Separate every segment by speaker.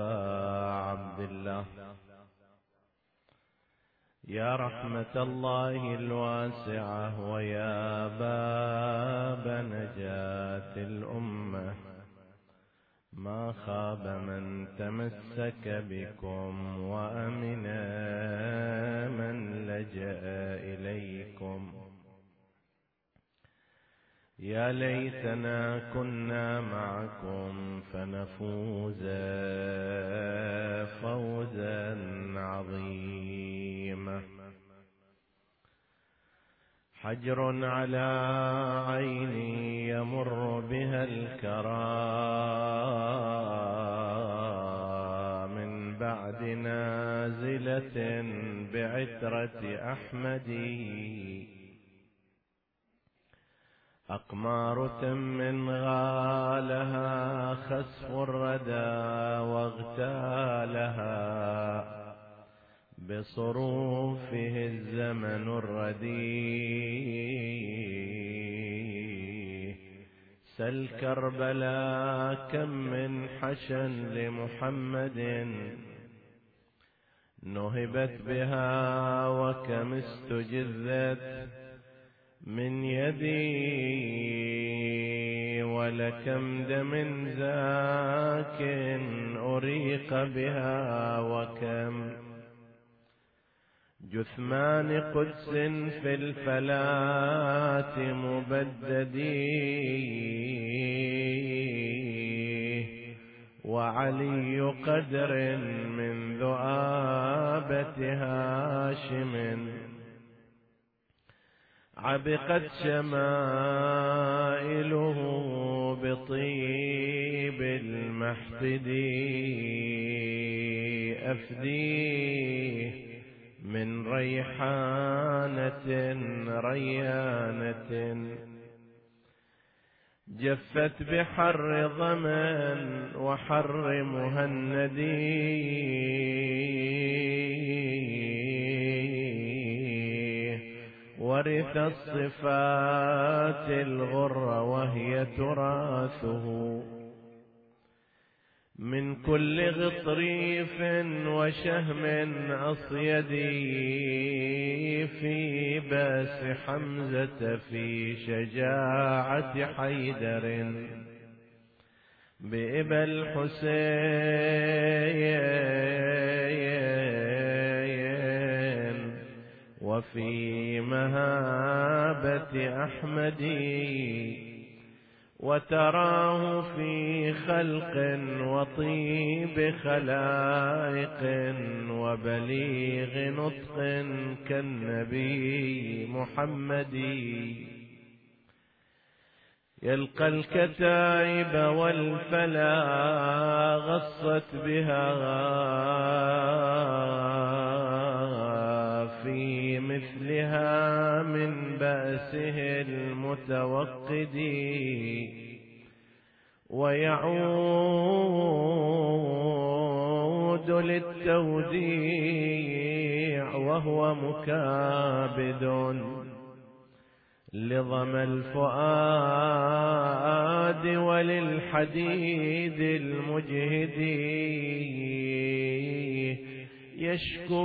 Speaker 1: عبد الله. يا رحمة الله الواسعة ويا باب نجاة الأمة. ما خاب من تمسك بكم وأمن من لجأ إليكم. يا ليتنا كنا معكم فنفوز فوزا عظيما حجر على عيني يمر بها الكرى من بعد نازلة بعترة أحمدي. أقمار تم غالها خسف الردى واغتالها. بصروفه الزمن الرديء. سل كربلا كم من حشا لمحمد. نهبت بها وكم استجذت. من يدي ولكم دم زاك أريق بها وكم جثمان قدس في الفلاة مبددي وعلي قدر من ذؤابة هاشم عبقت شمائله بطيب المحفد أفديه من ريحانة ريانة جفت بحر ضمن وحر مهندي ورث الصفات الغر وهي تراثه. من كل غطريف وشهم أصيدي في باس حمزة في شجاعة حيدر. بإبا الحسين وفي مهابة أحمدي وتراه في خلق وطيب خلائق وبليغ نطق كالنبي محمد. يلقى الكتائب والفلا غصت بها في مثلها من بأسه المتوقد ويعود للتوديع وهو مكابد لظم الفؤاد وللحديد المجهد يشكو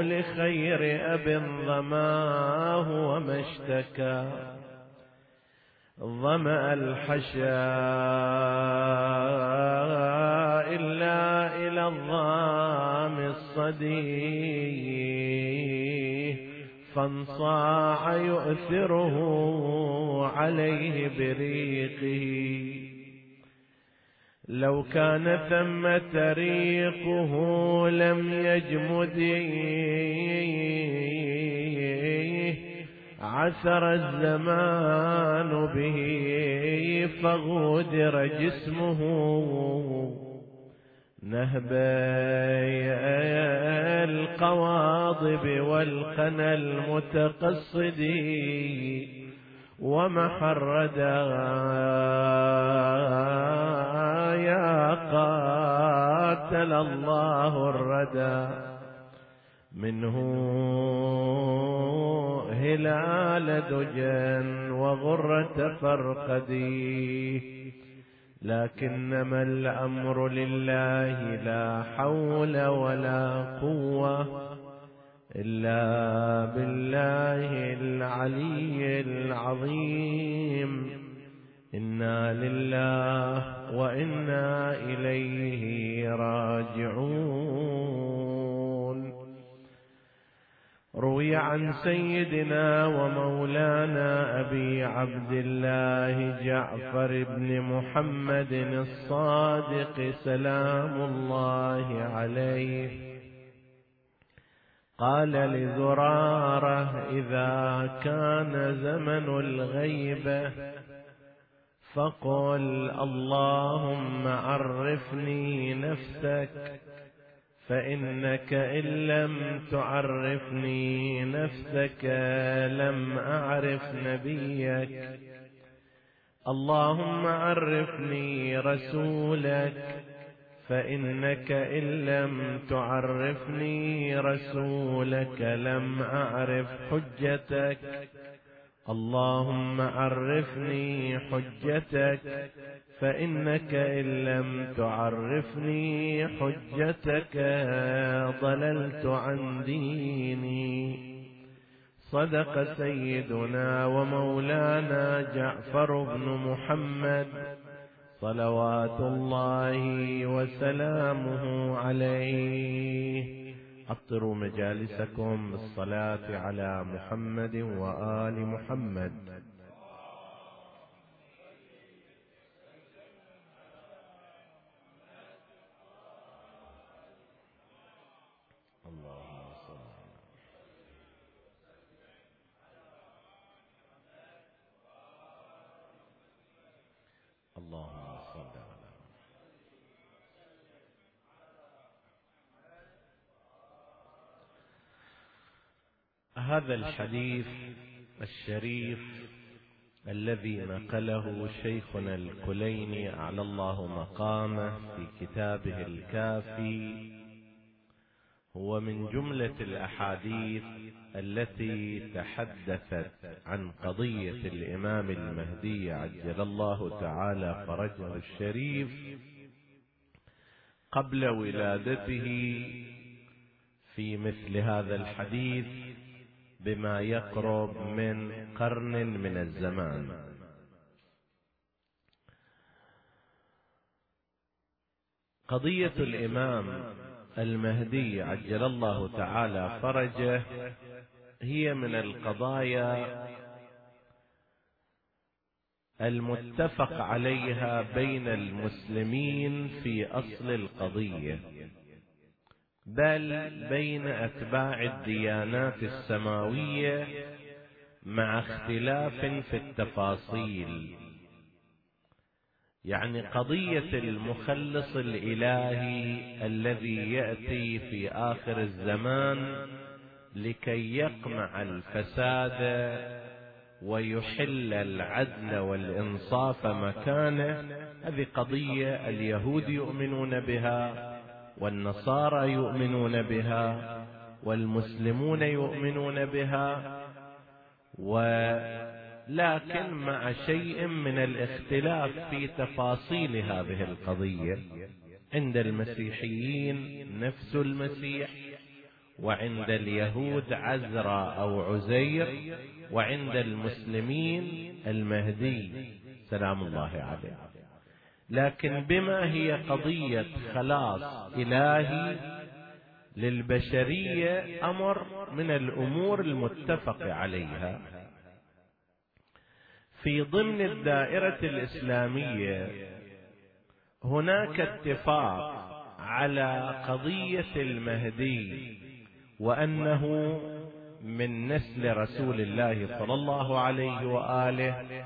Speaker 1: لخير أب ظماه وما اشتكى. ظمأ الحشا إلا إلى الظام الصدي فانصاع يؤثره عليه بريقه. لو كان ثم طريقه لم يجمد. عثر الزمان به فغودر جسمه. نهبي القواضب والقنا المتقصد. ومحرد يا قاتل الله الردى منه هلال دجن وغرة فرقدي لكنما الأمر لله لا حول ولا قوة إلا بالله العلي العظيم. إنا لله وإنا إليه راجعون. روي عن سيدنا ومولانا أبي عبد الله جعفر بن محمد الصادق سلام الله عليه. قال لزرارة إذا كان زمن الغيبة فقل اللهم عرفني نفسك فإنك إن لم تعرفني نفسك لم أعرف نبيك. اللهم عرفني رسولك فإنك إن لم تعرفني رسولك لم أعرف حجتك. اللهم عرفني حجتك فإنك إن لم تعرفني حجتك ضللت عن ديني. صدق سيدنا ومولانا جعفر بن محمد صلوات الله وسلامه عليه. عطروا مجالسكم بالصلاة على محمد وآل محمد. هذا الحديث الشريف الذي نقله شيخنا الكليني أعلى الله مقامه في كتابه الكافي. هو من جملة الأحاديث التي تحدثت عن قضية الإمام المهدي عجل الله تعالى فرجه الشريف قبل ولادته في مثل هذا الحديث. بما يقرب من قرن من الزمان. قضية الإمام المهدي عجل الله تعالى فرجه هي من القضايا المتفق عليها بين المسلمين في أصل القضية. بل بين أتباع الديانات السماوية مع اختلاف في التفاصيل. يعني قضية المخلص الإلهي الذي يأتي في آخر الزمان لكي يقمع الفساد ويحل العدل والإنصاف مكانه هذه قضية اليهود يؤمنون بها. والنصارى يؤمنون بها والمسلمون يؤمنون بها ولكن مع شيء من الاختلاف في تفاصيل هذه القضية. عند المسيحيين نفس المسيح وعند اليهود عزرا أو عزير وعند المسلمين المهدي. سلام الله عليه. لكن بما هي قضية خلاص إلهي للبشرية أمر من الأمور المتفق عليها. في ضمن الدائرة الإسلامية هناك اتفاق على قضية المهدي وأنه من نسل رسول الله صلى الله عليه وآله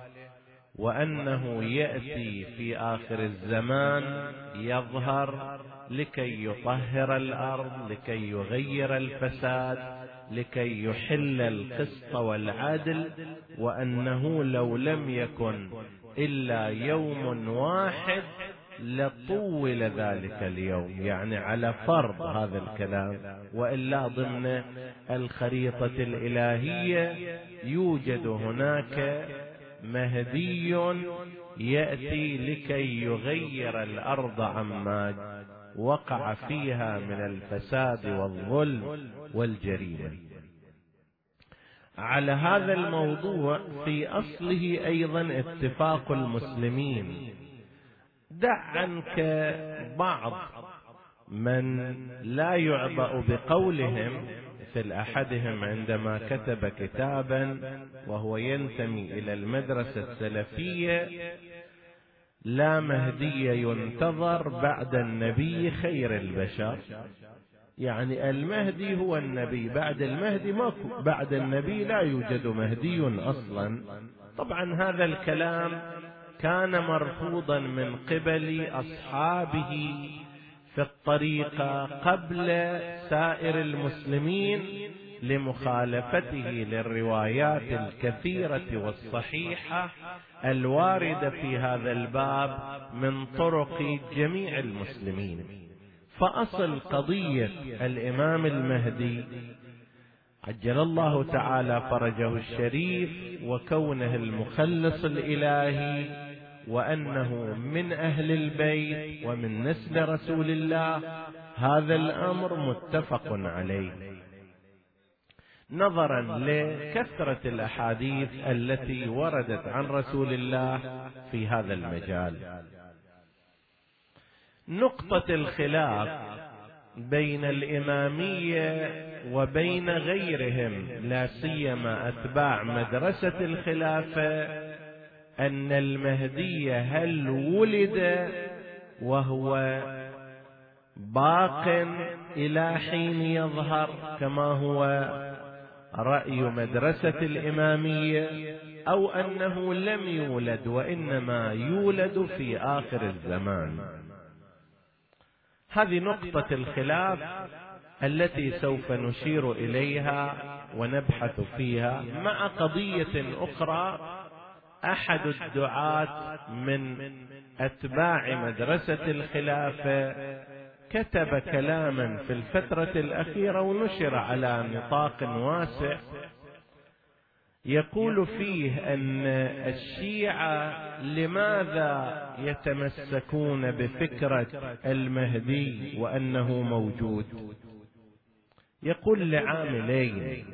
Speaker 1: وأنه يأتي في آخر الزمان يظهر لكي يطهر الأرض لكي يغير الفساد لكي يحل القسط والعدل. وأنه لو لم يكن إلا يوم واحد لطول ذلك اليوم. يعني على فرض هذا الكلام. وإلا ضمن الخريطة الإلهية يوجد هناك مهدي يأتي لكي يغير الأرض عما وقع فيها من الفساد والظلم والجريمة. على هذا الموضوع في أصله أيضا اتفاق المسلمين. دع عنك بعض من لا يعبأ بقولهم مثل احدهم عندما كتب كتابا وهو ينتمي إلى المدرسة السلفية لا مهدي ينتظر بعد النبي خير البشر. يعني المهدي هو النبي بعد المهدي ماكو بعد النبي لا يوجد مهدي أصلا. طبعا هذا الكلام كان مرفوضا من قبل أصحابه في الطريقة قبل سائر المسلمين لمخالفته للروايات الكثيرة والصحيحة الواردة في هذا الباب من طرق جميع المسلمين. فأصل قضية الإمام المهدي عجل الله تعالى فرجه الشريف وكونه المخلص الإلهي وأنه من أهل البيت ومن نسل رسول الله. هذا الأمر متفق عليه. نظرا لكثرة الأحاديث التي وردت عن رسول الله في هذا المجال. نقطة الخلاف بين الإمامية وبين غيرهم لا سيما أتباع مدرسة الخلافة أن المهدي هل ولد وهو باق إلى حين يظهر كما هو رأي مدرسة الإمامية أو أنه لم يولد وإنما يولد في آخر الزمان. هذه نقطة الخلاف التي سوف نشير إليها ونبحث فيها مع قضية أخرى أحد الدعاة من أتباع مدرسة الخلافة كتب كلاما في الفترة الأخيرة ونشر على نطاق واسع يقول فيه أن الشيعة لماذا يتمسكون بفكرة المهدي وأنه موجود؟ يقول لعاملين.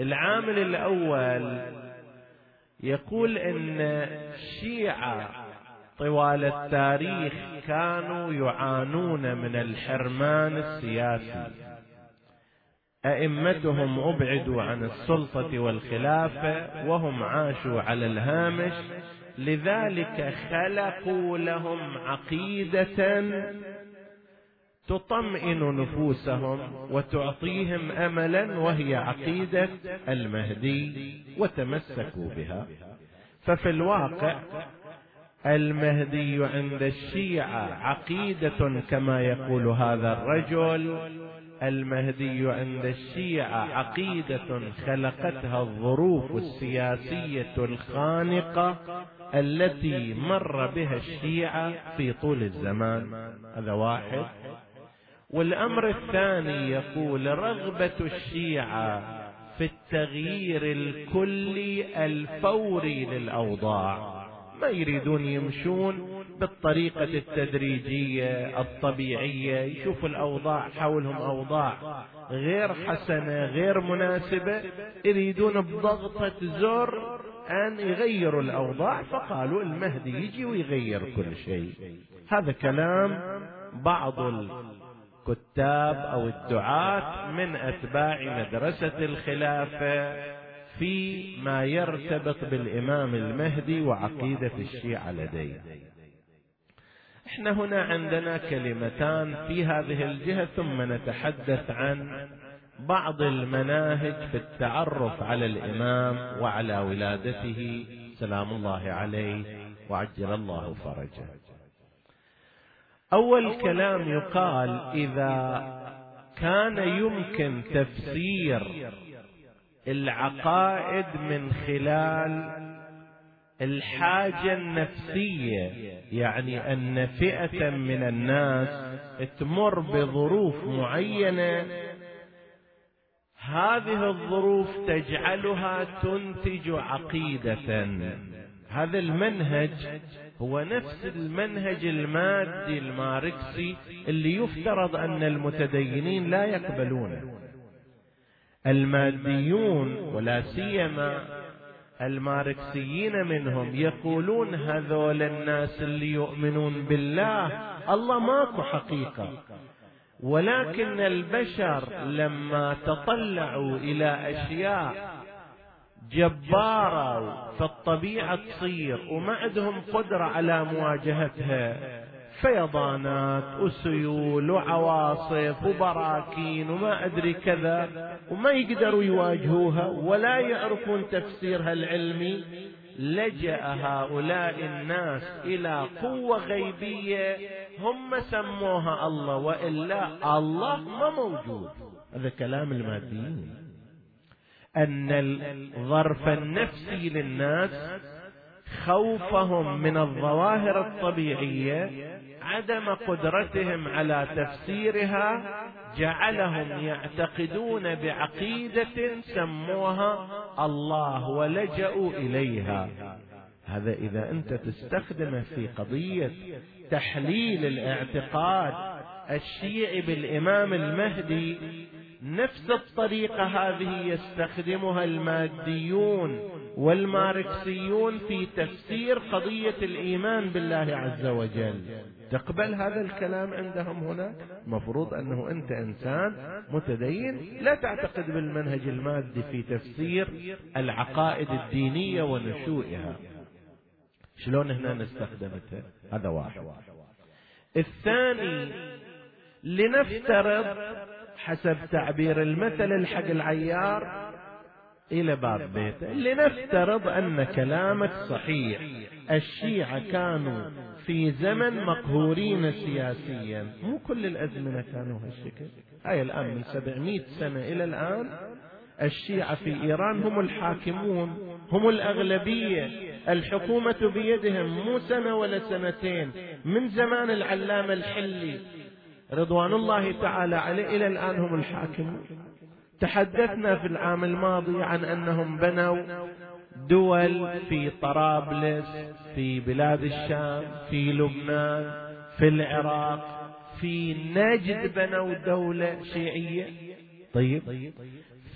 Speaker 1: العامل الأول يقول إن الشيعه طوال التاريخ كانوا يعانون من الحرمان السياسي. أئمتهم أبعدوا عن السلطة والخلافة وهم عاشوا على الهامش لذلك خلقوا لهم عقيدة تطمئن نفوسهم وتعطيهم املا وهي عقيدة المهدي وتمسكوا بها. ففي الواقع المهدي عند الشيعة عقيدة كما يقول هذا الرجل المهدي عند الشيعة عقيدة خلقتها الظروف السياسية الخانقة التي مر بها الشيعة في طول الزمان. هذا واحد. والأمر الثاني يقول رغبة الشيعة في التغيير الكلي الفوري للأوضاع. ما يريدون يمشون بالطريقة التدريجية الطبيعية يشوفوا الأوضاع حولهم أوضاع غير حسنة غير مناسبة يريدون بضغطة زر أن يغيروا الأوضاع فقالوا المهدي يجي ويغير كل شيء. هذا كلام بعض الكتاب أو الدعاة من أتباع مدرسة الخلافة في ما يرتبط بالإمام المهدي وعقيدة الشيعة لديه. إحنا هنا عندنا كلمتان في هذه الجهة ثم نتحدث عن بعض المناهج في التعرف على الإمام وعلى ولادته. سلام الله عليه. وعجل الله فرجه. أول كلام يقال إذا كان يمكن تفسير العقائد من خلال الحاجة النفسية يعني أن فئة من الناس تمر بظروف معينة هذه الظروف تجعلها تنتج عقيدة. هذا المنهج هو نفس المنهج المادي الماركسي اللي يفترض أن المتدينين لا يقبلونه. الماديون ولا سيما الماركسيين منهم يقولون هذول الناس اللي يؤمنون بالله الله ماكو حقيقة. ولكن البشر لما تطلعوا إلى اشياء جبارة فالطبيعة تصير وما عندهم قدرة على مواجهتها. فيضانات وسيول وعواصف وبراكين وما أدري كذا وما يقدروا يواجهوها ولا يعرفون تفسيرها العلمي. لجأ هؤلاء الناس إلى قوة غيبية هم سموها الله وإلا الله ما موجود. هذا كلام الماديين. أن الظرف النفسي للناس خوفهم من الظواهر الطبيعية عدم قدرتهم على تفسيرها جعلهم يعتقدون بعقيدة سموها الله ولجأوا إليها. هذا إذا أنت تستخدمه في قضية تحليل الاعتقاد الشيعي بالإمام المهدي نفس الطريقة هذه يستخدمها الماديون والماركسيون في تفسير قضية الإيمان بالله عز وجل. تقبل هذا الكلام عندهم هناك مفروض أنه أنت إنسان متدين لا تعتقد بالمنهج المادي في تفسير العقائد الدينية ونشوئها. شلون هنا نستخدمتها هذا واحد. الثاني لنفترض حسب تعبير المثل الحق العيار إلى باب بيته. لنفترض أن كلامك صحيح. الشيعة كانوا في زمن مقهورين سياسيا. مو كل الأزمنة كانوا هالشكل. هاي الآن من سبعمائة سنة إلى الآن الشيعة في إيران هم الحاكمون. هم الأغلبية. الحكومة بيدهم مو سنة ولا سنتين. من زمان العلامة الحلي رضوان الله تعالى عليه إلى الآن هم الحاكمون تحدثنا في العام الماضي عن أنهم بنوا دول في طرابلس في بلاد الشام في لبنان في العراق في نجد بنوا دولة شيعية. طيب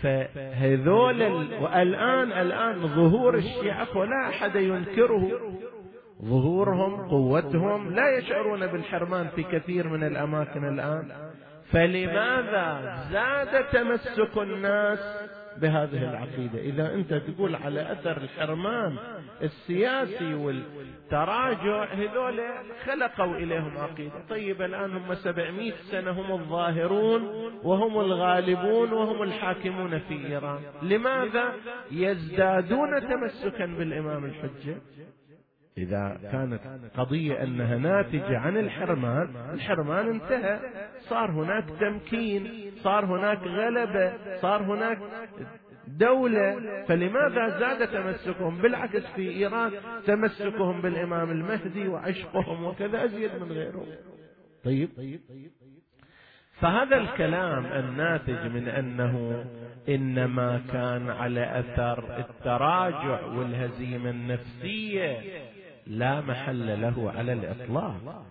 Speaker 1: فهذول والآن الآن ظهور الشيعة ولا أحد ينكره. ظهورهم قوتهم لا يشعرون بالحرمان في كثير من الأماكن الآن. فلماذا زاد تمسك الناس بهذه العقيدة؟ إذا أنت تقول على أثر الحرمان السياسي والتراجع هذول خلقوا إليهم عقيدة. طيب الآن هم سبعمائة سنة هم الظاهرون وهم الغالبون وهم الحاكمون في إيران. لماذا يزدادون تمسكا بالإمام الحجة؟ إذا كانت قضية أنها ناتجة عن الحرمان الحرمان انتهى. صار هناك تمكين صار هناك غلبة صار هناك دولة. فلماذا زاد تمسكهم؟ بالعكس في إيران تمسكهم بالإمام المهدي وعشقهم وكذا أزيد من غيرهم. طيب. فهذا الكلام الناتج من أنه إنما كان على أثر التراجع والهزيمة النفسية. لا محل له على الإطلاق.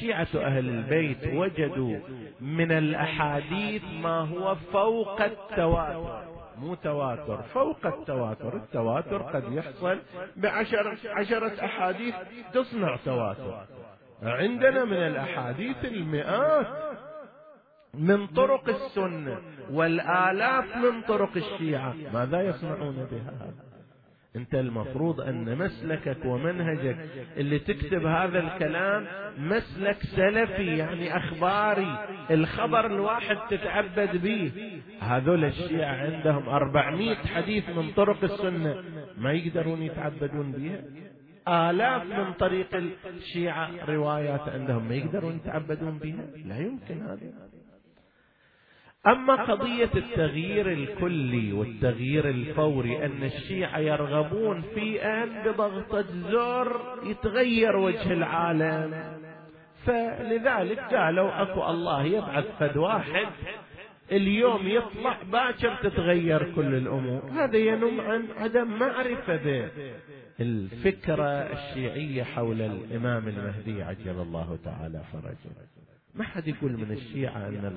Speaker 1: شيعة أهل البيت وجدوا من الأحاديث ما هو فوق التواتر. مو تواتر فوق التواتر. التواتر قد يحصل بعشر عشرة أحاديث تصنع تواتر. عندنا من الأحاديث المئات من طرق السنة والآلاف من طرق الشيعة. ماذا يصنعون بها انت المفروض ان مسلكك ومنهجك اللي تكتب هذا الكلام مسلك سلفي يعني اخباري الخبر الواحد تتعبد به. هذول الشيعة عندهم أربعمائة حديث من طرق السنة ما يقدرون يتعبدون بها آلاف من طريق الشيعة روايات عندهم ما يقدرون يتعبدون بها لا يمكن هذا. أما قضية التغيير الكلي والتغيير الفوري أن الشيعة يرغبون في أن بضغطة زر يتغير وجه العالم. فلذلك قالوا أكو الله يبعث فد واحد اليوم يطلع باكر تتغير كل الأمور. هذا ينم عن عدم معرفة بالفكرة الشيعية حول الإمام المهدي عجل الله تعالى فرجه. ما حد يقول من الشيعة أن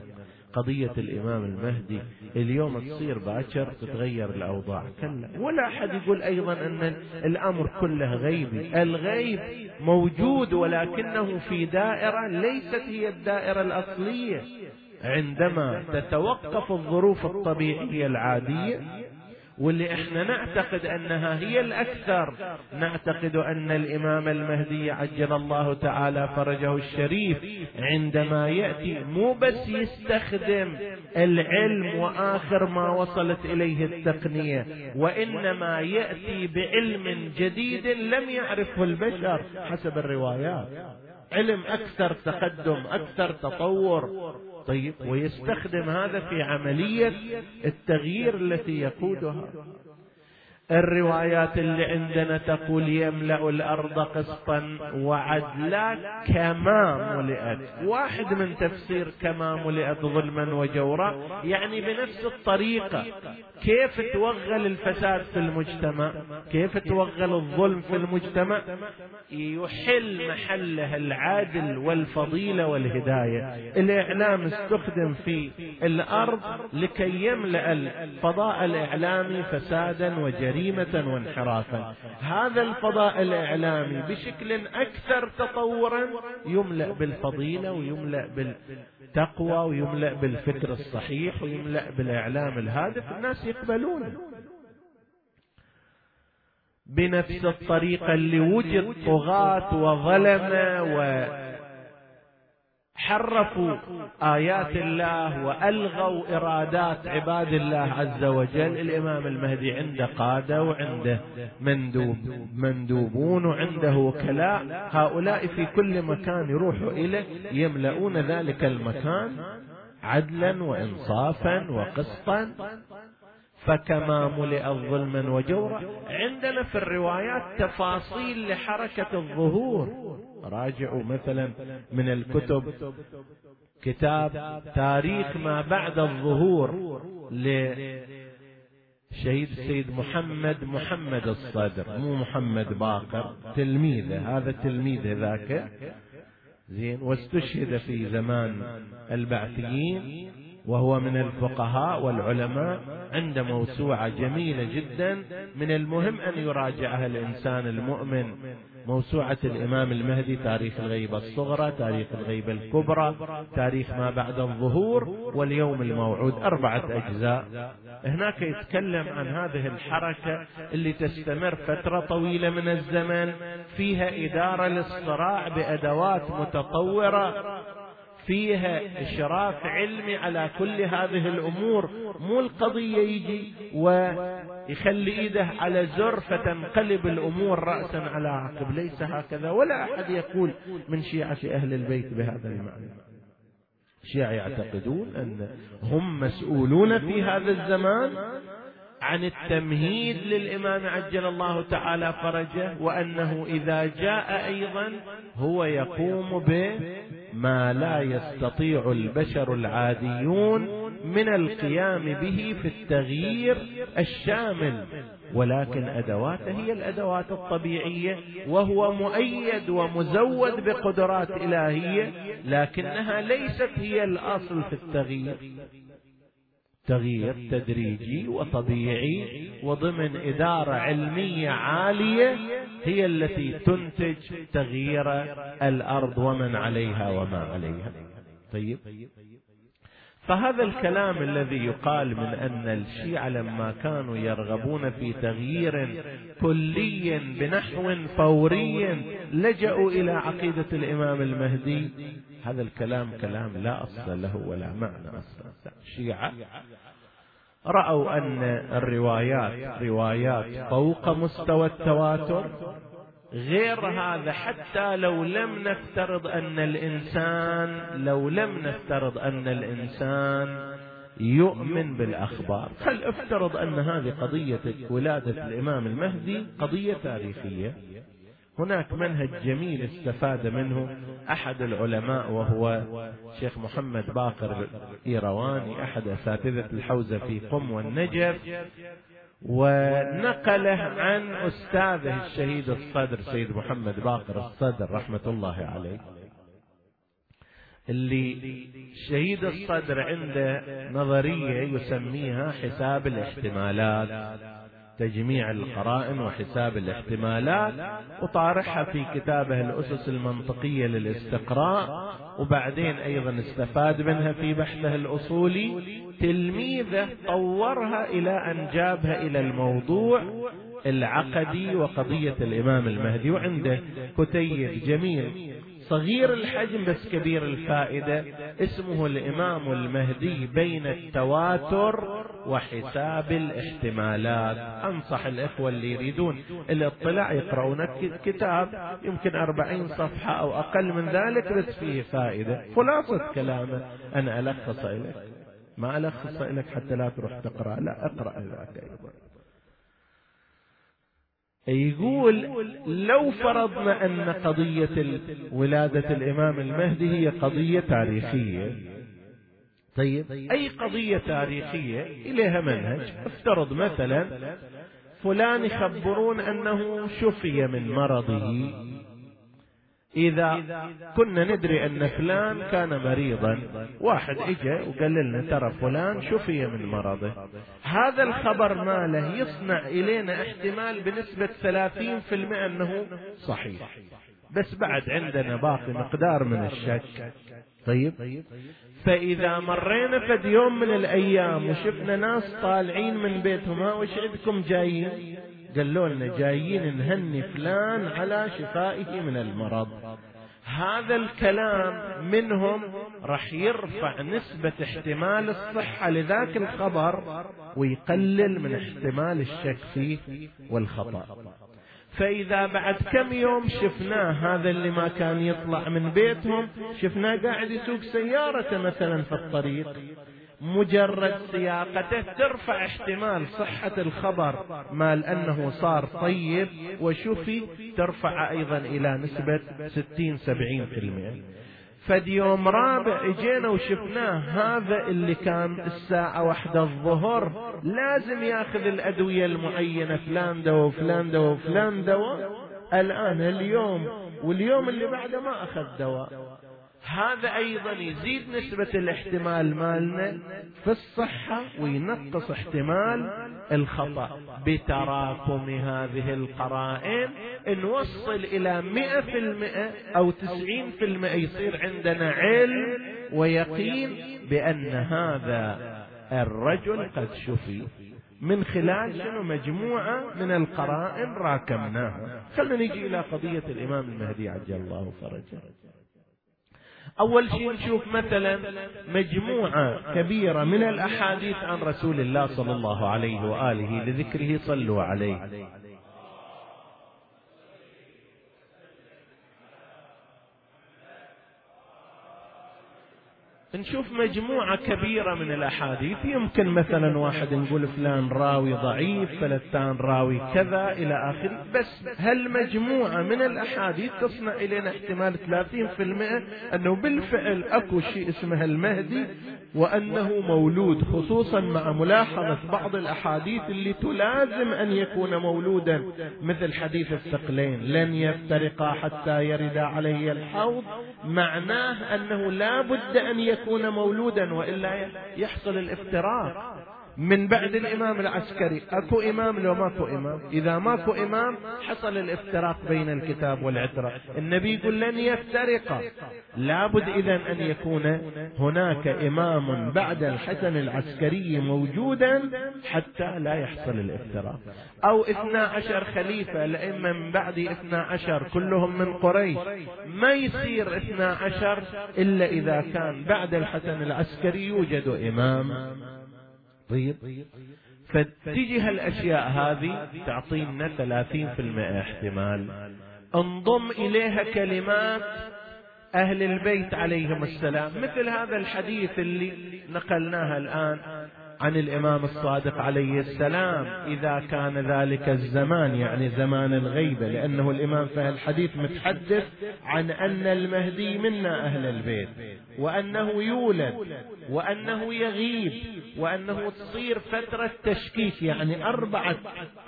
Speaker 1: قضية الإمام المهدي اليوم تصير باكر تتغير الأوضاع. كلا ولا أحد يقول أيضا أن الأمر كله غيبي. الغيب موجود ولكنه في دائرة ليست هي الدائرة الأصلية. عندما تتوقف الظروف الطبيعية العادية واللي إحنا نعتقد أنها هي الأكثر نعتقد أن الإمام المهدي عجل الله تعالى فرجه الشريف عندما يأتي مو بس يستخدم العلم وآخر ما وصلت إليه التقنية وإنما يأتي بعلم جديد لم يعرفه البشر حسب الروايات. علم أكثر تقدم أكثر تطور. طيب ويستخدم هذا في عملية التغيير التي يقودها. الروايات اللي عندنا تقول يملأ الأرض قسطا وعدلا كما ملئت واحد من تفسير كما ملئت ظلما وجورا يعني بنفس الطريقة. كيف توغل الفساد في المجتمع؟ كيف توغل الظلم في المجتمع؟ يحل محله العدل والفضيلة والهداية. الإعلام استخدم في الأرض لكي يملأ الفضاء الإعلامي فسادا وجريمة وانحرافا. هذا الفضاء الإعلامي بشكل أكثر تطورا يملأ بالفضيلة ويملأ بالتقوى ويملأ بالفكر الصحيح ويملأ بالإعلام الهادف. الناس يقبلونه بنفس الطريقة اللي وجد طغاة وظلمة وحرفوا آيات الله وألغوا إرادات عباد الله عز وجل. الإمام المهدي عنده قادة وعنده مندوب مندوبون وعنده وكلاء. هؤلاء في كل مكان يروحوا إليه يملؤون ذلك المكان عدلا وإنصافا وقسطا. فكما ملئ ظلما وجورا عندنا في الروايات تفاصيل لحركة الظهور. راجعوا مثلا من الكتب. كتاب تاريخ ما بعد الظهور لشهيد السيد محمد محمد الصدر مو محمد باقر تلميذه هذا تلميذه ذاك. زين واستشهد في زمان البعثيين. وهو من الفقهاء والعلماء عند موسوعة جميلة جدا. من المهم أن يراجعها الإنسان المؤمن. موسوعة الإمام المهدي تاريخ الغيبة الصغرى تاريخ الغيبة الكبرى تاريخ ما بعد الظهور واليوم الموعود أربعة أجزاء. هناك يتكلم عن هذه الحركة اللي تستمر فترة طويلة من الزمن فيها إدارة للصراع بأدوات متطورة. فيها إشراف علمي على كل هذه الأمور مو القضية يجي ويخلي إيده على زر فتنقلب الأمور رأسا على عقب. ليس هكذا. ولا أحد يقول من شيعة أهل البيت بهذا المعنى. الشيعة يعتقدون أن هم مسؤولون في هذا الزمان عن التمهيد للإمام عجل الله تعالى فرجه وأنه إذا جاء أيضا هو يقوم بما لا يستطيع البشر العاديون من القيام به في التغيير الشامل ولكن أدواته هي الأدوات الطبيعية وهو مؤيد ومزود بقدرات إلهية لكنها ليست هي الأصل في التغيير. تغيير تدريجي وطبيعي وضمن إدارة علمية عالية هي التي تنتج تغيير الأرض ومن عليها وما عليها. طيب. فهذا الكلام الذي يقال من أن الشيعة لما كانوا يرغبون في تغيير كلي بنحو فوري لجأوا إلى عقيدة الإمام المهدي هذا الكلام كلام لا أصل له ولا معنى أصلا. الشيعه رأوا أن الروايات روايات فوق مستوى التواتر غير هذا حتى لو لم نفترض أن الإنسان لو لم نفترض أن الإنسان يؤمن بالأخبار. خل افترض أن هذه قضية ولادة الإمام المهدي قضية تاريخية؟ هناك منهج جميل استفاد منه أحد العلماء وهو شيخ محمد باقر ايرواني أحد أساتذة الحوزة في قم والنجف ونقله عن أستاذه الشهيد الصدر سيد محمد باقر الصدر رحمة الله عليه. اللي شهيد الصدر عنده نظرية يسميها حساب الاحتمالات. تجميع القرائن وحساب الاحتمالات وطارحها في كتابه الأسس المنطقية للاستقراء وبعدين أيضا استفاد منها في بحثه الأصولي. تلميذه طورها إلى أن جابها إلى الموضوع العقدي وقضية الإمام المهدي وعنده كتيب جميل. صغير الحجم بس كبير الفائدة. اسمه الإمام المهدي بين التواتر وحساب الاحتمالات. أنصح الإخوة اللي يريدون الاطلاع يقرؤون كتاب يمكن أربعين صفحة أو أقل من ذلك بس فيه فائدة. خلاصة كلامه. أنا ألخص لك ما ألخص لك حتى لا تروح تقرأ. لا اقرأ ذاك أيضا يقول لو فرضنا أن قضية ولادة الإمام المهدي هي قضية تاريخية طيب أي قضية تاريخية إليها منهج؟ افترض مثلا فلان يخبرون أنه شفي من مرضه إذا كنا ندري أن فلان كان مريضا. واحد إجا وقال لنا ترى فلان شفي من مرضه هذا الخبر ماله يصنع إلينا احتمال بنسبة ثلاثين في المئة أنه صحيح. بس بعد عندنا باقي مقدار من الشك. طيب؟ فإذا مرينا فد يوم من الأيام وشفنا ناس طالعين من بيتهم ها وش عندكم جايين؟ قالوا لنا جايين نهني فلان على شفائه من المرض. هذا الكلام منهم راح يرفع نسبة احتمال الصحة لذاك الخبر ويقلل من احتمال الشك فيه والخطأ. فإذا بعد كم يوم شفناه هذا اللي ما كان يطلع من بيتهم شفناه قاعد يسوق سيارته مثلا في الطريق. مجرد سياقته ترفع احتمال صحة الخبر مال أنه صار طيب وشفي ترفع أيضا إلى نسبة ستين سبعين في المئة. فد يوم رابع إجينا وشفناه هذا اللي كان الساعة واحدة الظهر لازم ياخذ الأدوية المعينة فلان دواء وفلان دواء وفلان دواء. الآن اليوم واليوم اللي بعده ما أخذ دواء. هذا أيضا يزيد نسبة الاحتمال مالنا في الصحة وينقص احتمال الخطأ. بتراكم هذه القرائن نوصل إلى مئة في المئة أو تسعين في المئة يصير عندنا علم ويقين بأن هذا الرجل قد شفي. من خلال شنو مجموعة من القرائن راكمناها. خلنا نجي إلى قضية الإمام المهدي عجل الله فرجه. أول شيء نشوف مثلا مجموعة كبيرة من الأحاديث عن رسول الله صلى الله عليه وآله لذكره صلوا عليه. نشوف مجموعة كبيرة من الأحاديث. يمكن مثلا واحد نقول فلان راوي ضعيف فلتان راوي كذا إلى آخره بس هالمجموعة من الأحاديث تصنع إلينا احتمال 30% أنه بالفعل أكو شيء اسمه المهدي. وأنه مولود خصوصا مع ملاحظة بعض الأحاديث اللي تلازم أن يكون مولودا. مثل حديث الثقلين لن يفترقا حتى يرد علي الحوض. معناه أنه لا بد أن يكون مولودا وإلا يحصل الافتراق. من بعد الإمام العسكري. أكو إمام لو ماكو إمام. إذا ماكو إمام حصل الافتراق بين الكتاب والعترة. النبي يقول لن يفترقا لابد إذا أن يكون هناك إمام بعد الحسن العسكري موجودا حتى لا يحصل الافتراق. أو اثنا عشر خليفة الأئمة من بعد اثنا عشر كلهم من قريش. ما يصير اثنا عشر إلا إذا كان بعد الحسن العسكري يوجد إمام. طيب فتجي هالأشياء هذه تعطينا ثلاثين في المئة احتمال. انضم إليها كلمات أهل البيت عليهم السلام. مثل هذا الحديث اللي نقلناه الآن. عن الإمام الصادق عليه السلام إذا كان ذلك الزمان يعني زمان الغيبه لأنه الإمام في الحديث متحدث عن أن المهدي منا أهل البيت وأنه يولد وأنه يغيب وأنه تصير فترة تشكيك يعني أربعة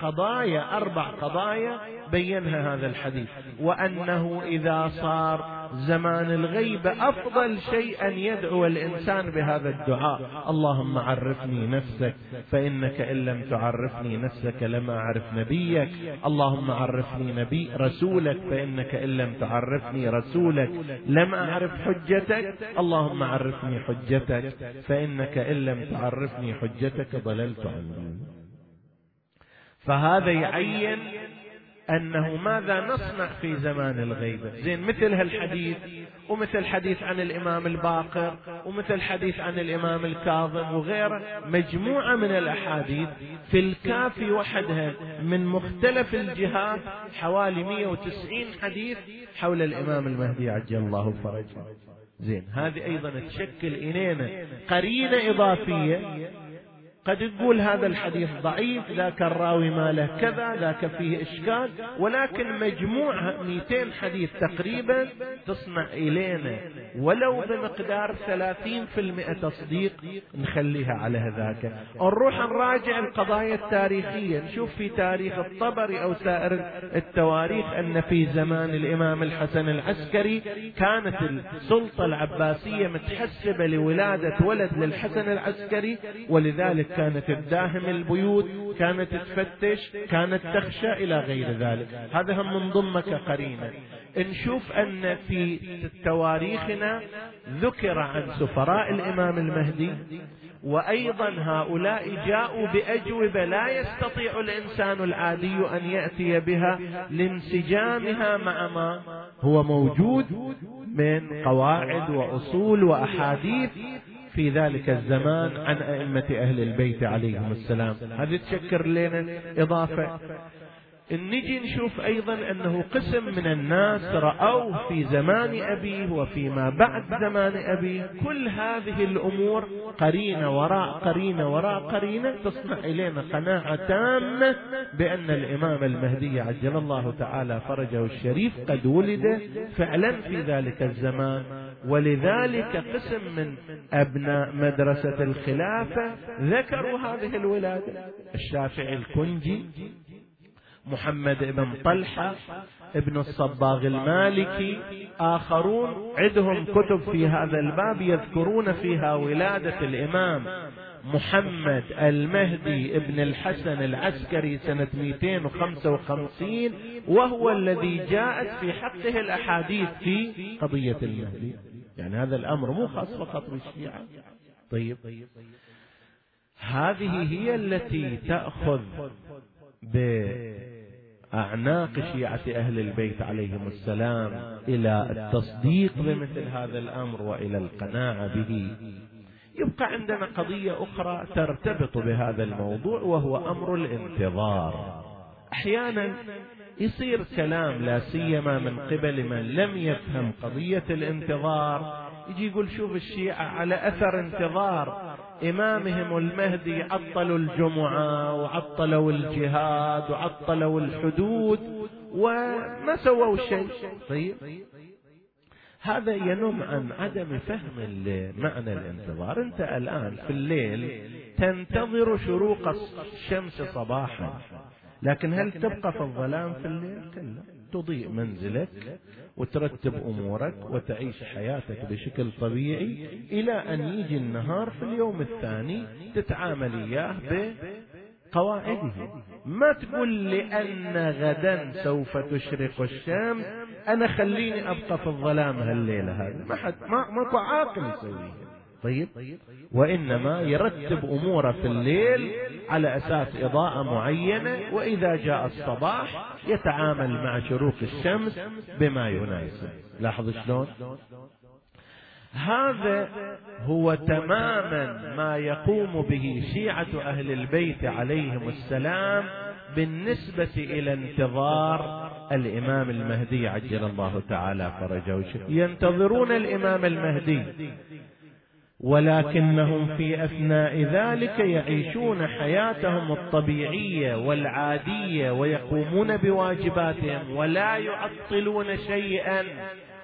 Speaker 1: قضايا أربع قضايا بينها هذا الحديث وأنه إذا صار زمان الغيبه أفضل شيء ان يدعو الإنسان بهذا الدعاء. اللهم عرفني نفسك فإنك إن لم تعرفني نفسك لما أعرف نبيك. اللهم عرفني نبي رسولك فإنك إن لم تعرفني رسولك لم أعرف حجتك. اللهم عرفني حجتك فإنك إن لم تعرفني حجتك ضللت عنه فهذا يعين أنه ماذا نصنع في زمان الغيبة زين مثل هالحديث ومثل حديث عن الإمام الباقر ومثل حديث عن الإمام الكاظم وغيره مجموعة من الأحاديث في الكافي وحدها من مختلف الجهات حوالي 190 حديث حول الإمام المهدي عجل الله فرجه. زين هذه أيضا تشكل إلينا قرينة إضافية قد تقول هذا الحديث ضعيف ذاك الراوي ما له كذا ذاك فيه إشكال ولكن مجموعها 200 حديث تقريبا تصنع إلينا. ولو بمقدار 30% تصديق نخليها على هذاك. نروح نراجع القضايا التاريخية نشوف في تاريخ الطبري أو سائر التواريخ أن في زمان الإمام الحسن العسكري كانت السلطة العباسية متحسبة لولادة ولد للحسن العسكري ولذلك كانت تداهم البيوت كانت تفتش كانت تخشى إلى غير ذلك. هذا هم من ضمك قرينة نشوف أن في تواريخنا ذكر عن سفراء الإمام المهدي وأيضا هؤلاء جاءوا بأجوبة لا يستطيع الإنسان العادي أن يأتي بها لانسجامها مع ما هو موجود من قواعد وأصول وأحاديث في ذلك الزمان عن أئمة أهل البيت عليهم السلام. هذه تشكر لنا إضافة؟ نجي نشوف أيضا أنه قسم من الناس رأوا في زمان أبيه وفيما بعد زمان أبيه كل هذه الأمور قرينة وراء قرينة وراء قرينة تصنع إلينا قناعة تامة بأن الإمام المهدي عجل الله تعالى فرجه الشريف قد ولد فعلا في ذلك الزمان. ولذلك قسم من أبناء مدرسة الخلافة ذكروا هذه الولادة. الشافعي الكنجي محمد بن طلحة ابن الصباغ المالكي آخرون عندهم كتب في هذا الباب يذكرون فيها ولادة الإمام محمد المهدي ابن الحسن العسكري سنة 255 وهو الذي جاءت في حقه الأحاديث في قضية المهدي. يعني هذا الأمر مو خاص فقط بالشيعة. طيب. هذه هي التي تأخذ بأعناق شيعة أهل البيت عليهم السلام إلى التصديق بمثل هذا الأمر وإلى القناعة به. يبقى عندنا قضية أخرى ترتبط بهذا الموضوع وهو أمر الانتظار. أحيانا يصير كلام لا سيما من قبل من لم يفهم قضية الانتظار يجي يقول شوف الشيعة على أثر انتظار إمامهم المهدي عطلوا الجمعة وعطلوا الجهاد وعطلوا الحدود وما سووا شيء. طيب. هذا ينم عن عدم فهم معنى الانتظار. أنت الآن في الليل تنتظر شروق الشمس صباحا. لكن هل تبقى في الظلام في الليل؟ كلا. تضيء منزلك. وترتب أمورك وتعيش حياتك بشكل طبيعي إلى أن يجي النهار في اليوم الثاني تتعامل إياه بقواعده. ما تقول لأن غدا سوف تشرق الشمس أنا خليني أبقى في الظلام هالليلة هذه. ما حد ما ماكو عاقل يسويها طيب وإنما يرتب أموره في الليل على أساس إضاءة معينة وإذا جاء الصباح يتعامل مع شروق الشمس بما يناسب. لاحظ شلون؟ هذا هو تماما ما يقوم به شيعة أهل البيت عليهم السلام بالنسبة إلى انتظار الإمام المهدي عجل الله تعالى فرجه. ينتظرون الإمام المهدي. ولكنهم في أثناء ذلك يعيشون حياتهم الطبيعية والعادية ويقومون بواجباتهم ولا يعطلون شيئا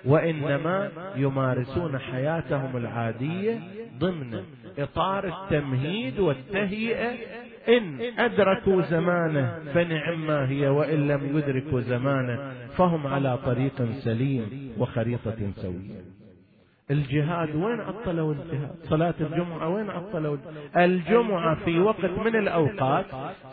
Speaker 1: وإنما يمارسون حياتهم العادية ضمن إطار التمهيد والتهيئة. إن أدركوا زمانه فنعم ما هي وإن لم يدركوا زمانه فهم على طريق سليم وخريطة سوية. الجهاد وين عطلوا الجهاد؟ صلاة الجمعة وين عطلوا الجمعة في وقت من الأوقات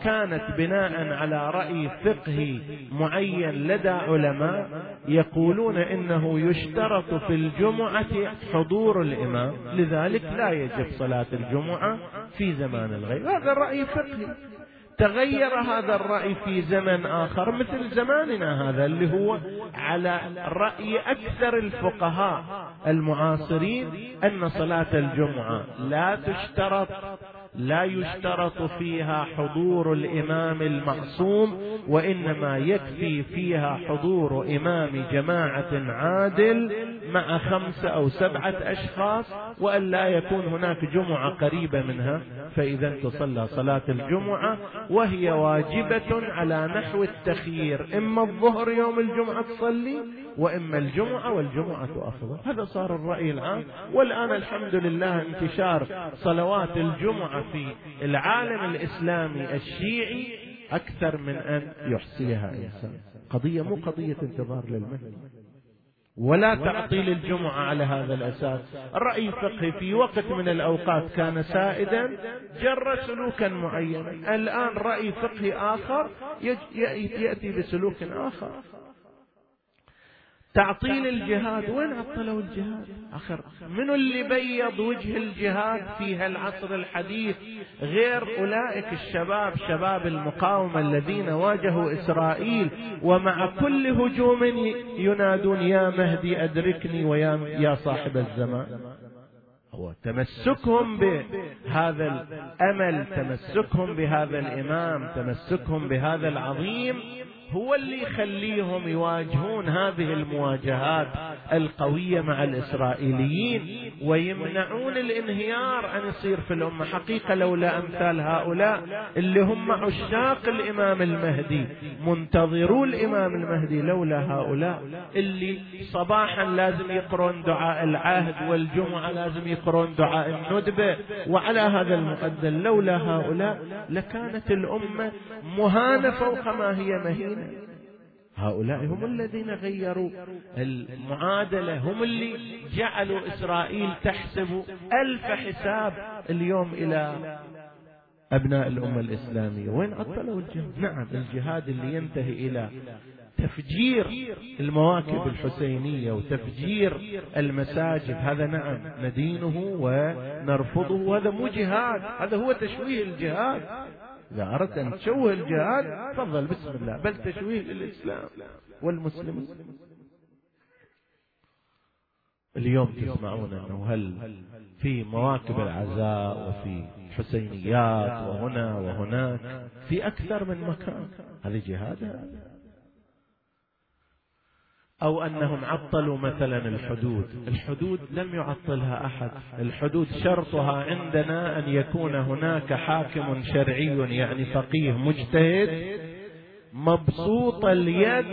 Speaker 1: كانت بناء على رأي فقهي معين لدى علماء يقولون إنه يشترط في الجمعة حضور الإمام. لذلك لا يجب صلاة الجمعة في زمان الغيب. هذا رأي فقهي. تغير هذا الرأي في زمن آخر مثل زماننا هذا اللي هو على رأي أكثر الفقهاء المعاصرين أن صلاة الجمعة لا تشترط لا يشترط فيها حضور الإمام المعصوم وإنما يكفي فيها حضور إمام جماعة عادل مع خمسه أو سبعة أشخاص وأن لا يكون هناك جمعة قريبة منها. فإذا تصلى صلاة الجمعة وهي واجبة على نحو التخيير. إما الظهر يوم الجمعة تصلي وإما الجمعة والجمعة أفضل. هذا صار الرأي العام. والآن الحمد لله انتشار صلوات الجمعة في العالم الإسلامي الشيعي أكثر من أن يحصيها إنسان. قضية مو قضية انتظار للمهدي. ولا تعطيل الجمعة على هذا الأساس. الرأي الفقهي في وقت من الأوقات كان سائدا جر سلوكا معينا. الآن رأي فقهي آخر يأتي بسلوك آخر. تعطيل الجهاد وين عطلوا الجهاد؟ آخر منو اللي بيض وجه الجهاد في هالعصر الحديث غير أولئك الشباب شباب المقاومة الذين واجهوا إسرائيل ومع كل هجوم ينادون يا مهدي أدركني ويا يا صاحب الزمان. هو تمسكهم بهذا الأمل تمسكهم بهذا الإمام تمسكهم بهذا العظيم هو اللي يخليهم يواجهون هذه المواجهات القوية مع الإسرائيليين ويمنعون الانهيار أن يصير في الأمة. حقيقة لولا أمثال هؤلاء اللي هم عشاق الإمام المهدي منتظرو الإمام المهدي لولا هؤلاء اللي صباحا لازم يقرون دعاء العهد والجمعة لازم يقرون دعاء الندبة. وعلى هذا المقدم لولا هؤلاء لكانت الأمة مهانة فوق ما هي مهينة. هؤلاء هم الذين غيروا. المعادلة هم اللي جعلوا إسرائيل تحسب ألف حساب اليوم إلى أبناء الأمة الإسلامية. وين عطلوا الجهاد؟ نعم الجهاد اللي ينتهي إلى تفجير المواكب الحسينية وتفجير المساجد. هذا نعم ندينه ونرفضه. وهذا مو جهاد هذا هو تشويه الجهاد. إذا أردت أن تشوه الجهاد تفضل بسم الله. بل تشويه للإسلام والمسلمين اليوم تسمعون أنه هل في مواكب العزاء وفي حسينيات وهنا وهناك في أكثر من مكان. هذه جهاد هذا أو أنهم عطلوا مثلا الحدود. الحدود. لم يعطلها أحد. الحدود شرطها عندنا أن يكون هناك حاكم شرعي يعني فقيه مجتهد مبسوط اليد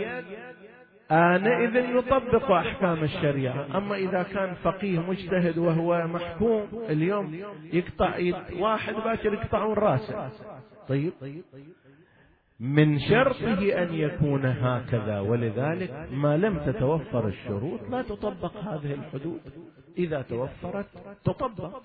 Speaker 1: آنئذ يطبق أحكام الشريعة. أما إذا كان فقيه مجتهد وهو محكوم اليوم يقطع واحد باكر يقطعون رأسه. طيب؟ من شرطه أن يكون هكذا. ولذلك ما لم تتوفر الشروط لا تطبق هذه الحدود. إذا توفرت تطبق.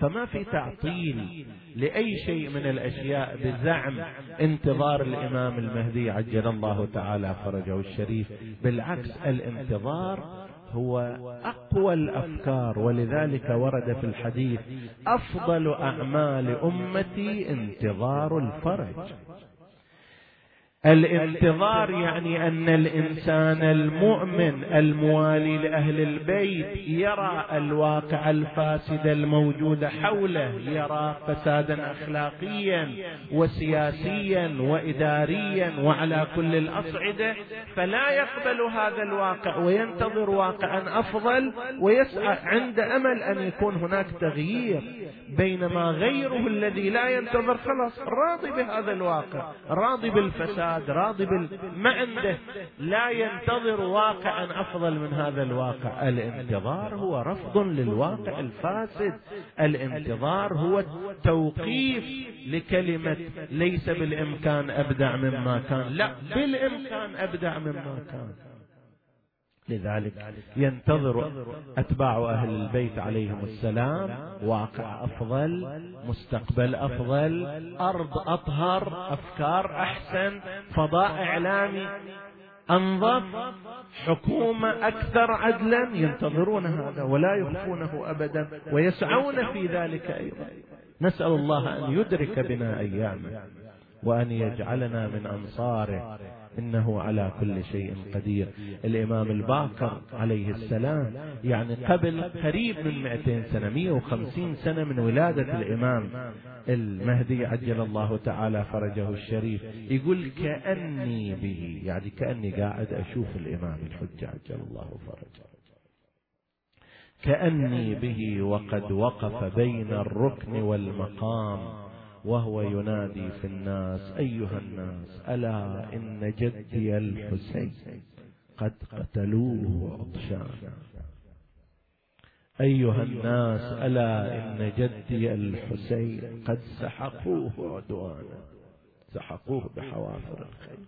Speaker 1: فما في تعطيل لأي شيء من الأشياء بزعم انتظار الإمام المهدي عجل الله تعالى فرجه الشريف. بالعكس الانتظار هو أقوى الأفكار. ولذلك ورد في الحديث أفضل أعمال أمتي انتظار الفرج. الانتظار يعني أن الإنسان المؤمن الموالي لأهل البيت يرى الواقع الفاسد الموجود حوله يرى فسادا اخلاقيا وسياسيا واداريا وعلى كل الأصعدة فلا يقبل هذا الواقع وينتظر واقعا أفضل ويسعى عند أمل أن يكون هناك تغيير بينما غيره الذي لا ينتظر خلاص راضي بهذا الواقع راضي بالفساد راضي بال... ما عنده لا ينتظر واقعا أفضل من هذا الواقع. الانتظار هو رفض للواقع الفاسد. الانتظار هو توقيف لكلمة ليس بالإمكان أبدع مما كان. لا بالإمكان أبدع مما كان. لذلك ينتظر أتباع أهل البيت عليهم السلام واقع أفضل مستقبل أفضل أرض أطهر أفكار أحسن فضاء إعلامي. أنظف حكومة أكثر عدلا. ينتظرون هذا ولا يخفونه ابدا. ويسعون في ذلك أيضا. نسأل الله أن يدرك بنا أيامه. وأن يجعلنا من أنصاره. إنه على كل شيء قدير. الإمام الباكر عليه السلام يعني قبل قريب من 200 سنة 150 سنة من ولادة الإمام المهدي عجل الله تعالى فرجه الشريف. يقول كأني به يعني كأني قاعد أشوف الإمام الحجة عجل الله فرجه. كأني به وقد وقف بين الركن والمقام. وهو ينادي في الناس أيها الناس ألا إن جدي الحسين قد قتلوه عطشانا أيها الناس ألا إن جدي الحسين قد سحقوه عدوانا. سحقوه بحوافر الخيل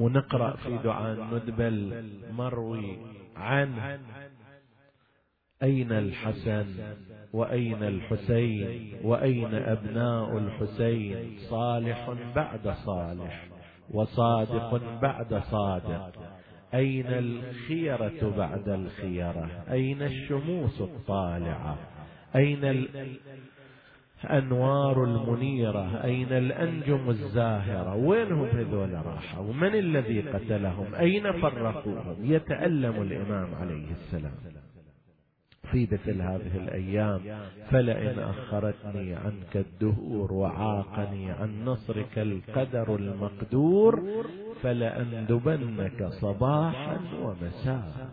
Speaker 1: ونقرا في دعاء الندبه المروي عنه أين الحسن؟ وأين الحسين؟ وأين أبناء الحسين؟ صالح بعد صالح وصادق بعد صادق. أين الخيرة بعد الخيرة؟ أين الشموس الطالعة؟ أين الانوار المنيرة؟ أين الأنجم الزاهرة؟ وينهم هذول راحوا؟ ومن الذي قتلهم؟ أين فرقوهم؟ يتألم الإمام عليه السلام. في مثل هذه الأيام فلئن أخرتني عنك الدهور وعاقني عن نصرك القدر المقدور فلأندبنك صباحا ومساء.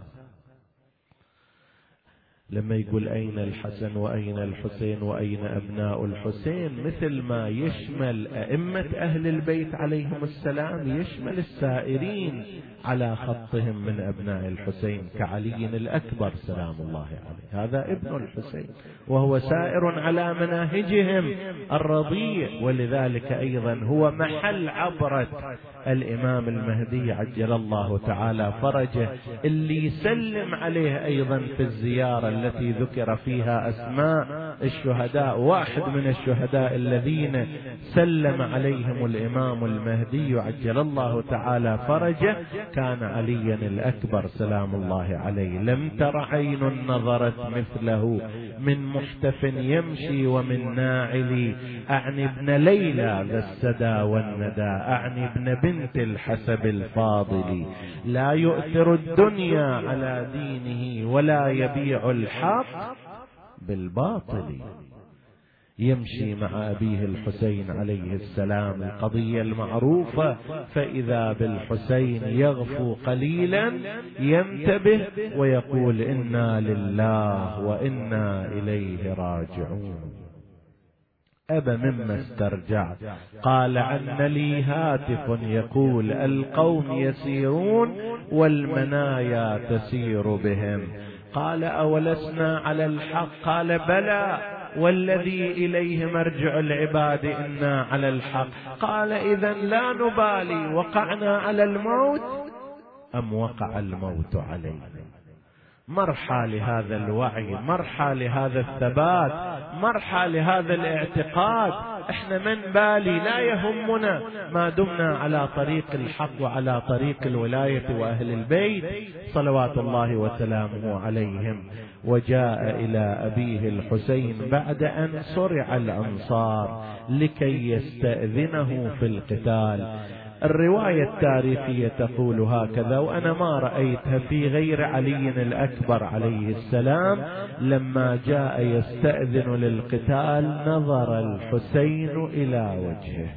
Speaker 1: لما يقول أين الحسن وأين الحسين وأين أبناء الحسين؟ مثل ما يشمل أئمة أهل البيت عليهم السلام يشمل السائرين على خطهم من أبناء الحسين كعلي الأكبر سلام الله عليه. هذا ابن الحسين وهو سائر على مناهجهم الرضيع. ولذلك أيضا هو محل عبرة الإمام المهدي عجل الله تعالى فرجه اللي يسلم عليه أيضا في الزيارة التي ذكر فيها أسماء الشهداء واحد من الشهداء الذين سلم عليهم الإمام المهدي عجل الله تعالى فرجه كان عليا الأكبر سلام الله عليه. لم تر عين نظرت مثله من محتف يمشي ومن ناعل أعني ابن ليلى ذا السدى والندى أعني ابن بنت الحسب الفاضل. لا يؤثر الدنيا على دينه ولا يبيع الحق. بالباطل. يمشي مع أبيه الحسين عليه السلام القضية المعروفة فإذا بالحسين يغفو قليلا ينتبه ويقول إنا لله وإنا إليه راجعون. أبا مما استرجعت؟ قال عن لي هاتف يقول القوم يسيرون والمنايا تسير بهم. قال أولسنا على الحق؟ قال بلى والذي إليه مرجع العباد إنا على الحق. قال اذا لا نبالي وقعنا على الموت؟ أم وقع الموت علينا؟ مرحى لهذا الوعي مرحى لهذا الثبات مرحى لهذا الاعتقاد إحنا من بالي لا يهمنا ما دمنا على طريق الحق وعلى طريق الولاية وأهل البيت. صلوات الله وسلامه عليهم. وجاء إلى أبيه الحسين بعد أن صرع الأنصار لكي يستأذنه في القتال. الرواية التاريخية تقول هكذا وأنا ما رأيتها في غير علي الأكبر عليه السلام لما جاء يستأذن للقتال نظر الحسين إلى وجهه.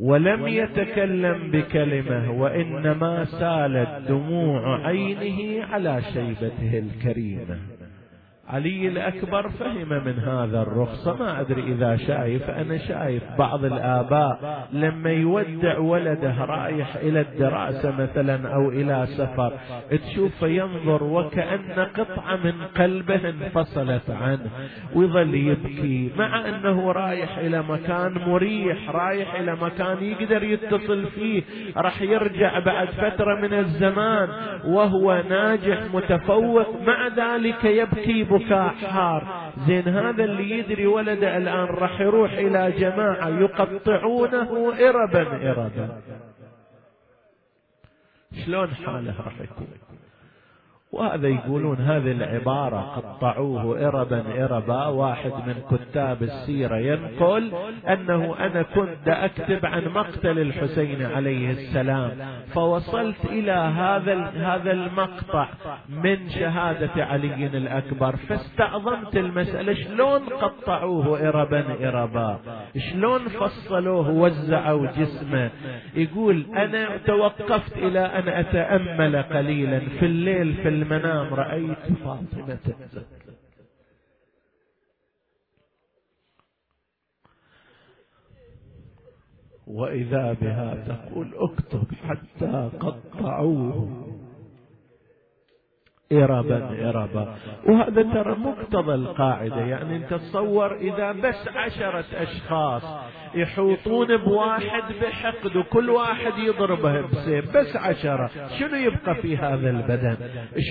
Speaker 1: ولم يتكلم بكلمة وإنما سالت دموع عينه على شيبته الكريمة. علي الأكبر فهم من هذا الرخصة. ما أدري إذا شايف أنا شايف بعض الآباء لما يودع ولده رايح إلى الدراسة مثلا أو إلى سفر تشوف ينظر وكأن قطعة من قلبه انفصلت عنه ويظل يبكي. مع أنه رايح إلى مكان مريح رايح إلى مكان يقدر يتصل فيه راح يرجع بعد فترة من الزمان وهو ناجح متفوق مع ذلك يبكي بكاء حار. زين هذا اللي يدري ولده الآن راح يروح إلى جماعة يقطعونه إربا إربا. شلون حاله راح يكون؟ وهذا يقولون هذه العبارة قطعوه إربا إربا. واحد من كتاب السيرة ينقل أنه أنا كنت أكتب عن مقتل الحسين عليه السلام فوصلت إلى هذا هذا المقطع من شهادة علي الأكبر. فاستعظمت المسألة شلون قطعوه إربا إربا؟ شلون فصلوه وزعوا جسمه؟ يقول أنا توقفت إلى أن أتأمل قليلا في الليل في المنام رأيت فاطمة وإذا بها تقول اكتب حتى قطعوه. إربا إربا وهذا ترى مقتضى القاعدة يعني أنت تصور إذا بس عشرة أشخاص يحوطون بواحد بحقد وكل واحد يضربه بسيف بس عشرة شنو يبقى في هذا البدن؟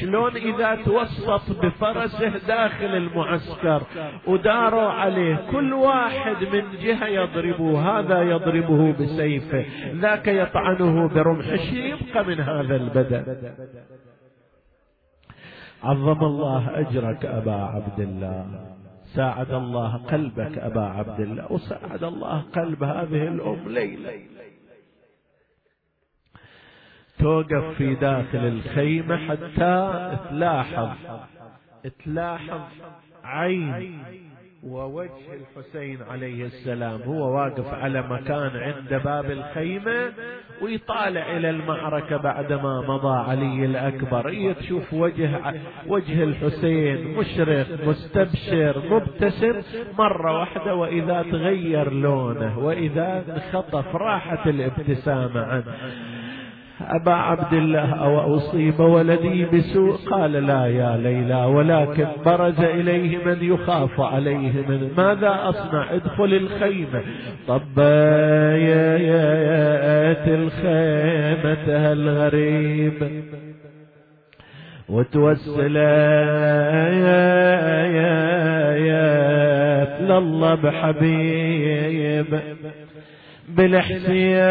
Speaker 1: شلون إذا توسط بفرسه داخل المعسكر وداروا عليه كل واحد من جهة يضربه هذا يضربه بسيفه ذاك يطعنه برمحه يبقى من هذا البدن؟ عظم الله أجرك أبا عبد الله. ساعد الله قلبك أبا عبد الله. وساعد الله قلب هذه الأم ليلى. توقف في داخل الخيمة حتى تلاحظ تلاحظ عين ووجه الحسين عليه السلام. هو واقف على مكان عند باب الخيمة ويطالع إلى المعركة بعدما مضى علي الأكبر. هي تشوف وجه وجه الحسين؟ مشرق مستبشر مبتسم. مرة واحدة وإذا تغير لونه وإذا انخطف راحت الابتسامة عنه. أبا عبد الله أو أصيب ولدي بسوء؟ قال لا يا ليلى ولكن برز إليه من يخاف عليه من ماذا أصنع؟ ادخل الخيمة. طبيت الخيمة الغريب وتوسل لله بحبيب. بالحسين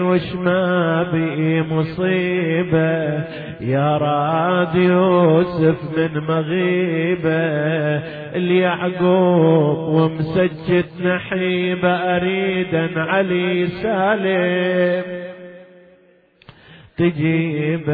Speaker 1: وش ما بي مصيبة. يا راد يوسف من مغيبة اليعقوب ومسجد نحيبة أريدا علي سالم. تجيب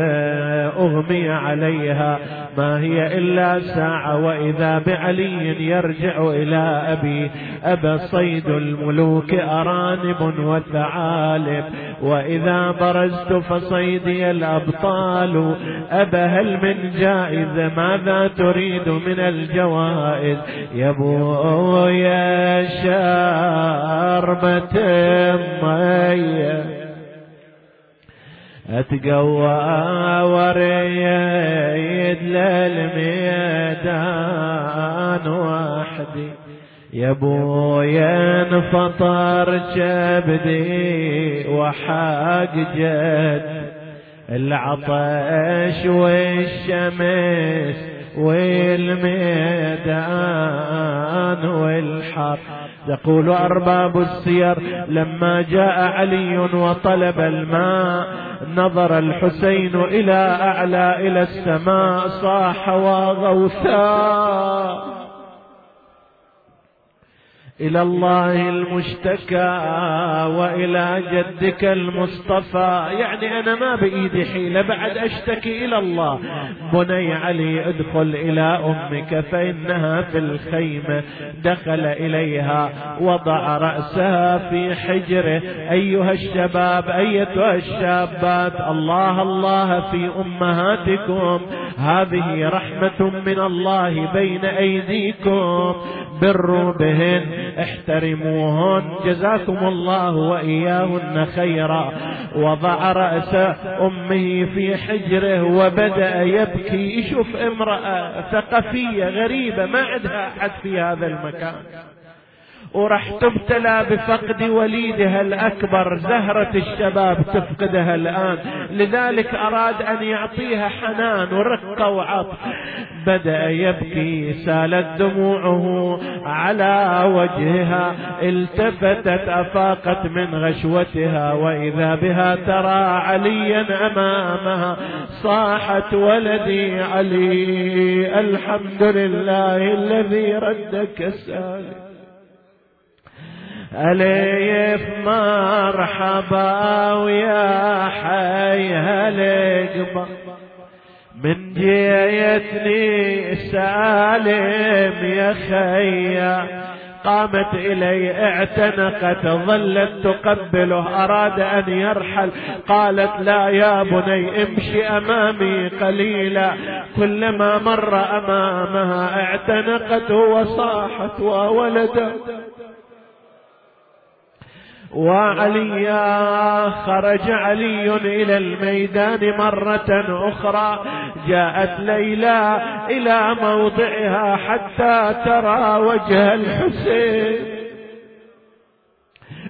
Speaker 1: أغمي عليها. ما هي إلا ساعة وإذا بعلي يرجع إلى أبي. أبا صيد الملوك أرانب وثعالب. وإذا برزت فصيدي الأبطال. أبا هل من جائزة ماذا تريد من الجوائز؟ يا يا شاربة ميه اتقوى وريد للميدان يا بويا انفطر كبدي وحاق جد العطش والشمس والميدان والحر يقول أرباب السير لما جاء علي وطلب الماء نظر الحسين إلى أعلى إلى السماء صاح وغوثا إلى الله المشتكى وإلى جدك المصطفى. يعني أنا ما بإيدي حيلة بعد أشتكي إلى الله. بني علي ادخل إلى أمك فإنها في الخيمه دخل إليها وضع رأسها في حجره أيها الشباب أيتها الشابات الله الله في أمهاتكم. هذه رحمة من الله بين أيديكم. بروا بهن. احترموهن. جزاكم الله وإياهن خيرا. وضع رأس أمه في حجره وبدأ يبكي. يشوف امرأة ثقفية غريبة ما عندها أحد في هذا المكان. وراح تبتلى بفقد وليدها الأكبر زهرة الشباب تفقدها الآن. لذلك أراد أن يعطيها حنان ورقة وعطف بدأ يبكي سالت دموعه على وجهها. التفتت أفاقت من غشوتها. وإذا بها ترى عليا أمامها صاحت ولدي علي. الحمد لله الذي ردك السالم أليف مرحبا ويا حي هالقبة من جيتني سالم يا خيا قامت إلي اعتنقت ظلت تقبله أراد أن يرحل. قالت لا يا بني امشي أمامي قليلا. كلما مر أمامها اعتنقته وصاحت وولدت. وعليا خرج علي إلى الميدان مرة أخرى. جاءت ليلى إلى موضعها حتى ترى وجه الحسين.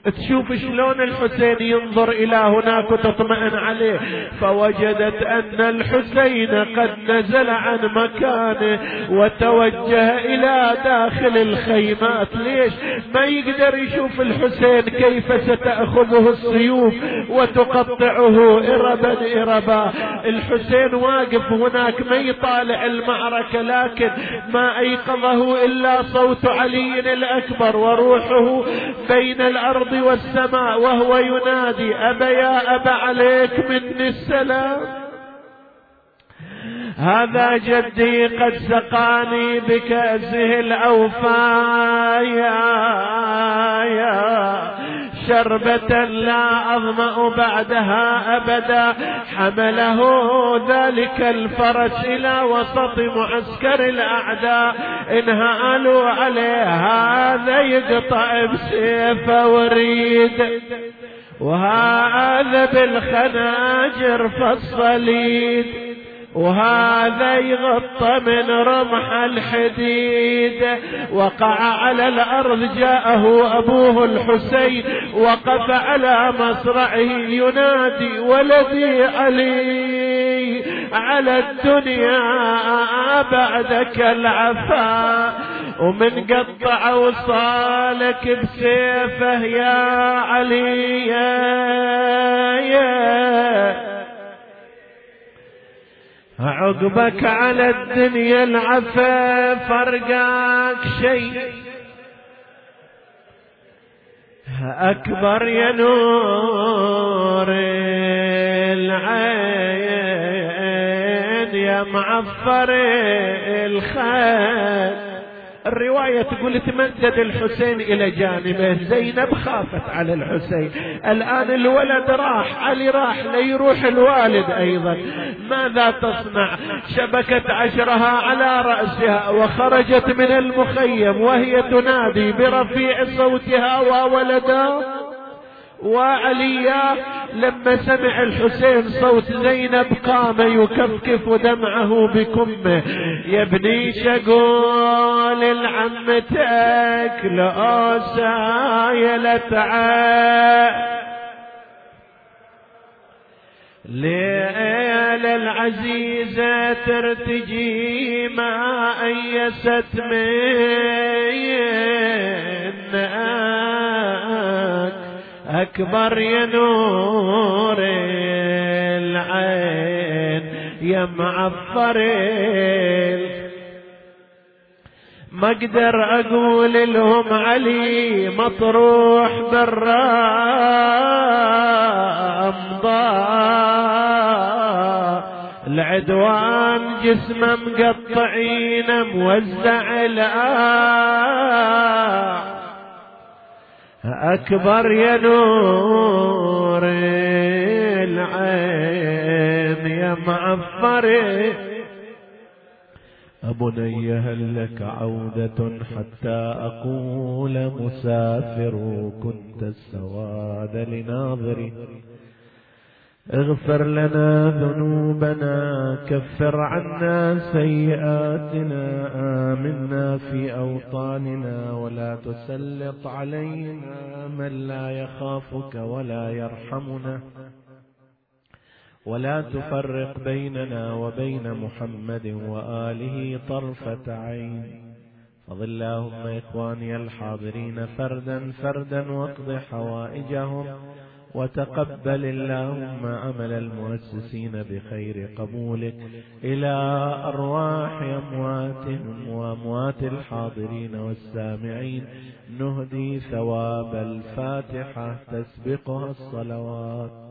Speaker 1: تشوف شلون الحسين ينظر إلى هناك وتطمئن عليه. فوجدت أن الحسين قد نزل عن مكانه وتوجه إلى داخل الخيمات. ليش؟ ما يقدر يشوف الحسين كيف ستأخذه السيوف وتقطعه اربا اربا. الحسين واقف هناك ما يطالع المعركة لكن ما أيقظه إلا صوت علي الأكبر وروحه بين الأرض الأرض والسماء وهو ينادي أبا يا أبا عليك مني السلام. هذا جدي قد سقاني بكأسه الأوفى يا يا شربة لا أظمأ بعدها أبدا. حمله ذلك الفرس إلى وسط معسكر الأعداء. انهالوا عليه هذا يقطع بسيفه وريد. وهذا بالخناجر فالصليد وهذا يغطى من رمح الحديد. وقع على الأرض جاءه أبوه الحسين وقف على مصرعه ينادي ولدي علي. على الدنيا بعدك العفا. ومن قطع وصالك بسيفه يا علي. يا يا عقبك على الدنيا العفا فرقاك شيء. أكبر يا نور العين يا معفر الخير. الرواية تقول تمدد الحسين إلى جانبه زينب خافت على الحسين. الآن الولد راح علي راح ليروح الوالد أيضا. ماذا تصنع؟ شبكت عشرها على رأسها وخرجت من المخيم وهي تنادي برفيع صوتها وولدا
Speaker 2: وعليا لما سمع الحسين صوت زينب قام يكفكف دمعه بكمه. يا ابني شقول لعمتك لا سايلت عين ليل العزيزة ترتجي ما أيست منك أكبر يا نور العين يا معفر ما أقدر أقول لهم علي مطروح بالرمضاء العدوان جسمه مقطعين موزع الآه أكبر يا نور العين يا معفر. أبني هل لك عودة حتى أقول مسافر كنت السواد لناظري. اغفر لنا ذنوبنا كفر عنا سيئاتنا آمنا في أوطاننا ولا تسلط علينا من لا يخافك ولا يرحمنا. ولا تفرق بيننا وبين محمد وآله طرفة عين. فضل اللهم إخواني الحاضرين فردا فردا واقض حوائجهم. وتقبل اللهم عمل المؤسسين بخير قبولك إلى أرواح أمواتهم وأموات الحاضرين والسامعين. نهدي ثواب الفاتحة تسبقها الصلوات.